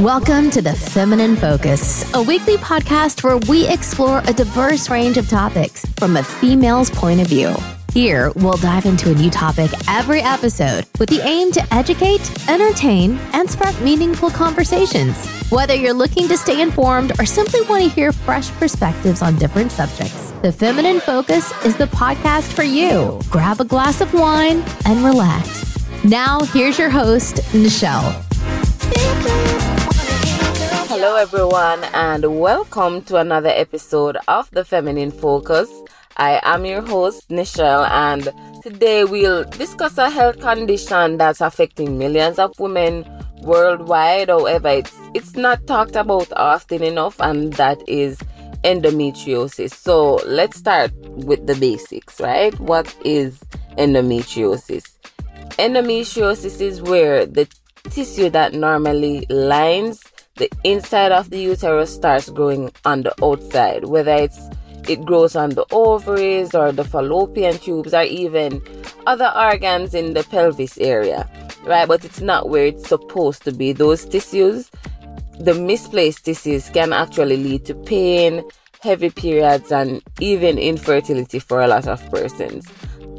Welcome to The Feminine Focus, a weekly podcast where we explore a diverse range of topics from a female's point of view. Here, we'll dive into a new topic every episode with the aim to educate, entertain, and spark meaningful conversations. Whether you're looking to stay informed or simply want to hear fresh perspectives on different subjects, The Feminine Focus is the podcast for you. Grab a glass of wine and relax. Now, here's your host, Nichelle. Hello, everyone, and welcome to another episode of The Feminine Focus. I am your host, Nichelle, and today we'll discuss a health condition that's affecting millions of women worldwide. However, it's, it's not talked about often enough, and that is endometriosis. So, let's start with the basics, right? What is endometriosis? Endometriosis is where the tissue that normally lines the inside of the uterus starts growing on the outside, whether it's it grows on the ovaries or the fallopian tubes or even other organs in the pelvis area, right? But it's not where it's supposed to be. Those tissues, the misplaced tissues, can actually lead to pain, heavy periods, and even infertility for a lot of persons.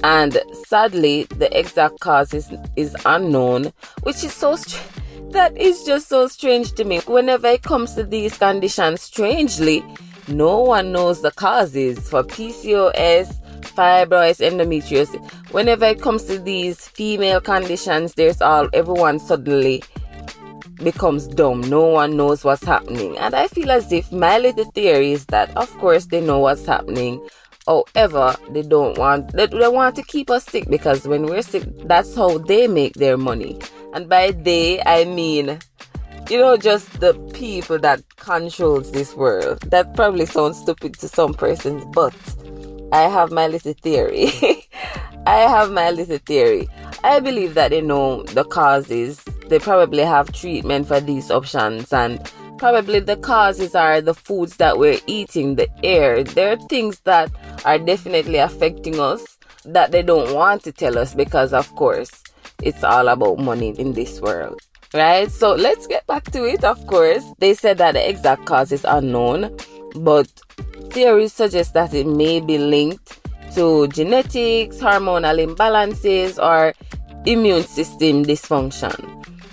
And sadly, the exact cause is, is unknown, which is so strange that is just so strange to me. Whenever it comes to these conditions, strangely, no one knows the causes for PCOS, fibroids, endometriosis. Whenever it comes to these female conditions, there's all everyone suddenly becomes dumb. No one knows what's happening. And I feel as if my little theory is that of course they know what's happening. Oh, However, they don't want they, they want to keep us sick because when we're sick, that's how they make their money. And by they, I mean, you know, just the people that controls this world. That probably sounds stupid to some persons, but I have my little theory. I have my little theory. I believe that they know the causes. They probably have treatment for these options and probably the causes are the foods that we're eating, the air. There are things that are definitely affecting us that they don't want to tell us because of course it's all about money in this world. Right? So let's get back to it, of course. They said that the exact cause is unknown, but theories suggest that it may be linked to genetics, hormonal imbalances, or immune system dysfunction.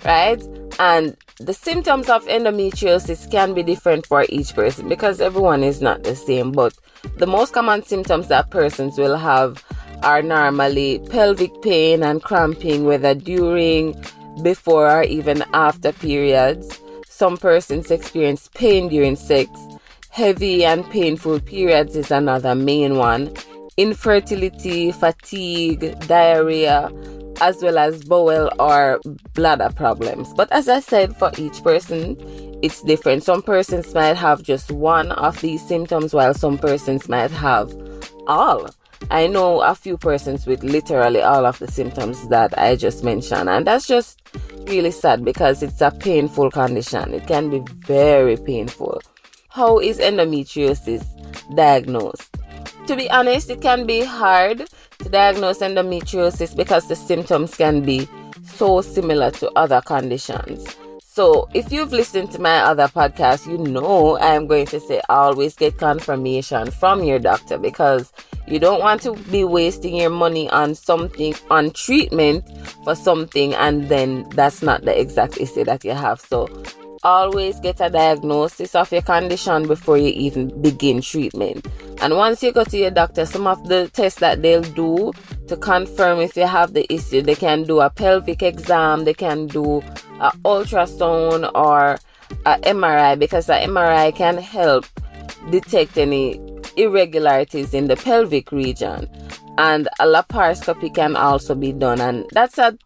Right? And the symptoms of endometriosis can be different for each person because everyone is not the same. But the most common symptoms that persons will have are normally pelvic pain and cramping, whether during, before, or even after periods. Some persons experience pain during sex. Heavy and painful periods is another main one. Infertility, fatigue, diarrhea, as well as bowel or bladder problems. But as I said, for each person, it's different. Some persons might have just one of these symptoms, while some persons might have all. I know a few persons with literally all of the symptoms that I just mentioned, and that's just really sad because it's a painful condition. It can be very painful. How is endometriosis diagnosed? To be honest, it can be hard to diagnose endometriosis because the symptoms can be so similar to other conditions. So, if you've listened to my other podcast, you know I am going to say always get confirmation from your doctor because you don't want to be wasting your money on something, on treatment for something, and then that's not the exact issue that you have. So, always get a diagnosis of your condition before you even begin treatment. And once you go to your doctor, some of the tests that they'll do to confirm if you have the issue, they can do a pelvic exam, they can do a ultrasound or a MRI because the MRI can help detect any irregularities in the pelvic region. And a laparoscopy can also be done, and that's a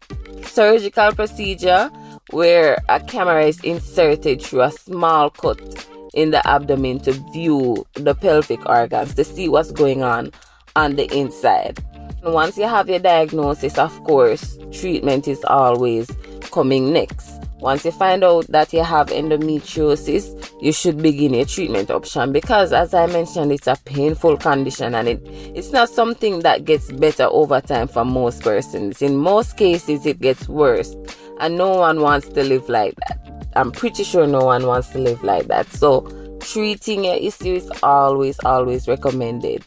surgical procedure where a camera is inserted through a small cut in the abdomen to view the pelvic organs to see what's going on on the inside. Once you have your diagnosis, of course, treatment is always coming next. Once you find out that you have endometriosis, you should begin a treatment option because, as I mentioned, it's a painful condition and it, it's not something that gets better over time for most persons. In most cases, it gets worse, and no one wants to live like that. I'm pretty sure no one wants to live like that. So, treating your issue is always, always recommended.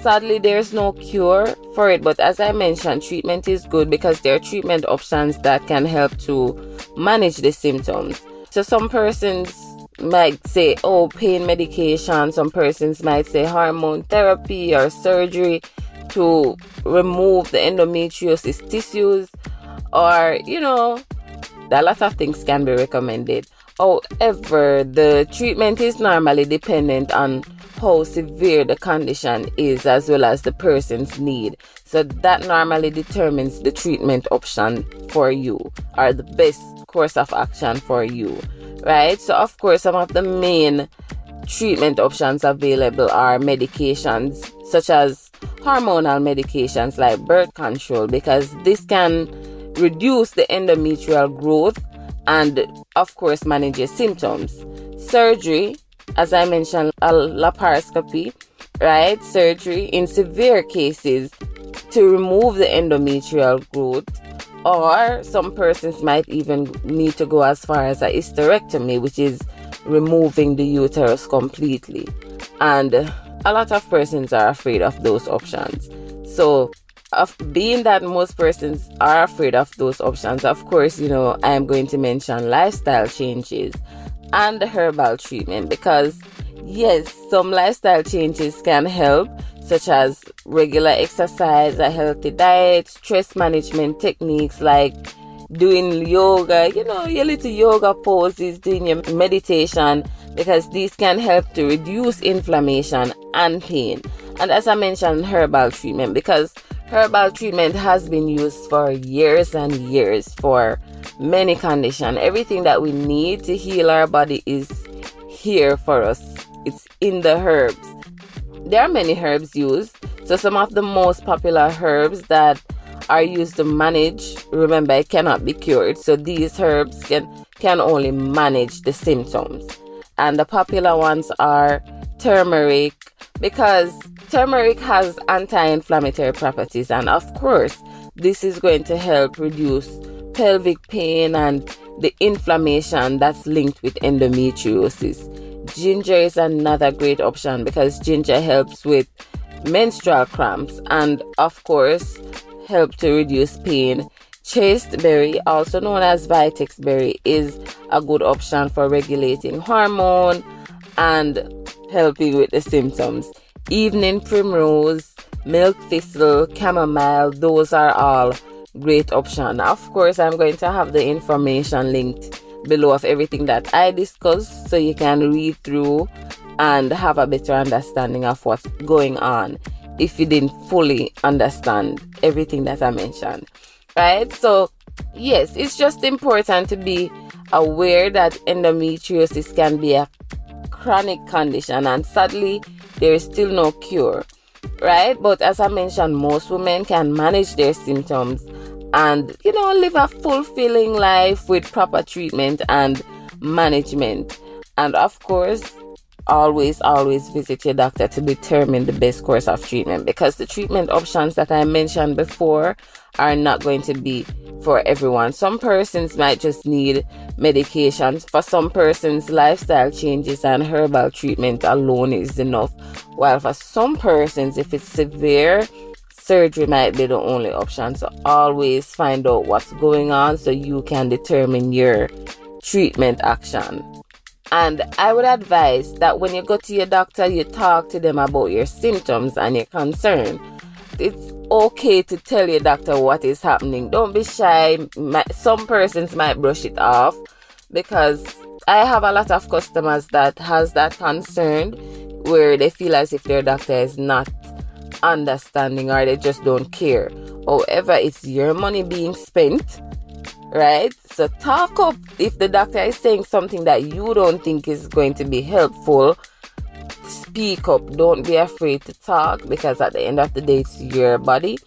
Sadly, there's no cure for it, but as I mentioned, treatment is good because there are treatment options that can help to manage the symptoms. So, some persons might say, oh, pain medication, some persons might say hormone therapy or surgery to remove the endometriosis tissues, or you know, a lot of things can be recommended. However, the treatment is normally dependent on how severe the condition is as well as the person's need. So that normally determines the treatment option for you or the best course of action for you, right? So, of course, some of the main treatment options available are medications such as hormonal medications like birth control because this can reduce the endometrial growth and of course manage your symptoms. Surgery as i mentioned a laparoscopy right? Surgery in severe cases to remove the endometrial growth or some persons might even need to go as far as a hysterectomy which is removing the uterus completely. And a lot of persons are afraid of those options. So, of being that most persons are afraid of those options, of course, you know, I am going to mention lifestyle changes and herbal treatment because yes, some lifestyle changes can help, such as regular exercise, a healthy diet, stress management techniques like doing yoga, you know, your little yoga poses, doing your meditation, because these can help to reduce inflammation and pain. And as I mentioned, herbal treatment, because herbal treatment has been used for years and years for many conditions. Everything that we need to heal our body is here for us, it's in the herbs. There are many herbs used. So, some of the most popular herbs that are used to manage remember it cannot be cured so these herbs can can only manage the symptoms and the popular ones are turmeric because turmeric has anti-inflammatory properties and of course this is going to help reduce pelvic pain and the inflammation that's linked with endometriosis ginger is another great option because ginger helps with menstrual cramps and of course help to reduce pain. Chasteberry, also known as Vitex berry, is a good option for regulating hormone and helping with the symptoms. Evening primrose, milk thistle, chamomile, those are all great options. Of course, I'm going to have the information linked below of everything that I discussed so you can read through and have a better understanding of what's going on if you didn't fully understand everything that I mentioned. Right? So, yes, it's just important to be aware that endometriosis can be a chronic condition and sadly there is still no cure. Right? But as I mentioned, most women can manage their symptoms and you know live a fulfilling life with proper treatment and management. And of course, always, always visit your doctor to determine the best course of treatment because the treatment options that I mentioned before are not going to be for everyone. Some persons might just need medications. For some persons, lifestyle changes and herbal treatment alone is enough. While for some persons, if it's severe, surgery might be the only option. So always find out what's going on so you can determine your treatment action. And I would advise that when you go to your doctor, you talk to them about your symptoms and your concern. It's okay to tell your doctor what is happening. Don't be shy. Some persons might brush it off because I have a lot of customers that has that concern where they feel as if their doctor is not understanding or they just don't care. However, it's your money being spent right? So talk up if the doctor is saying something that you don't think is going to be helpful. Speak up. Don't be afraid to talk because at the end of the day, it's your body.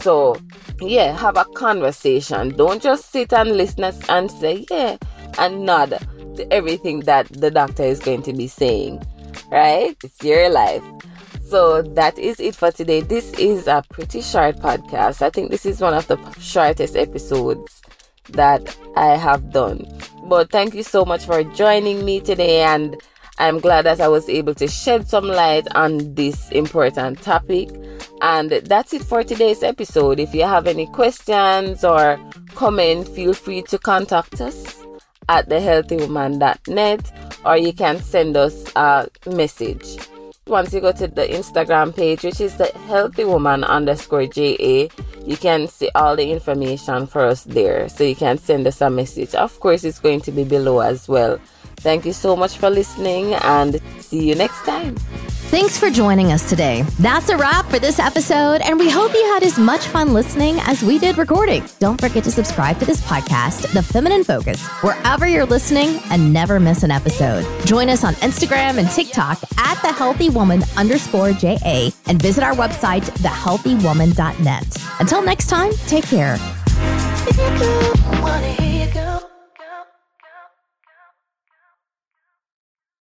So, yeah, have a conversation. Don't just sit and listen and say, yeah, and nod to everything that the doctor is going to be saying, right? It's your life. So that is it for today. This is a pretty short podcast. I think this is one of the shortest episodes that I have done. But thank you so much for joining me today, and I'm glad that I was able to shed some light on this important topic. And that's it for today's episode. If you have any questions or comment, feel free to contact us at thehealthywoman.net or you can send us a message. Once you go to the Instagram page, which is the healthy woman underscore JA, you can see all the information for us there. So you can send us a message. Of course, it's going to be below as well. Thank you so much for listening and see you next time. Thanks for joining us today. That's a wrap for this episode, and we hope you had as much fun listening as we did recording. Don't forget to subscribe to this podcast, The Feminine Focus, wherever you're listening and never miss an episode. Join us on Instagram and TikTok at the healthy woman underscore JA and visit our website, thehealthywoman.net. Until next time, take care.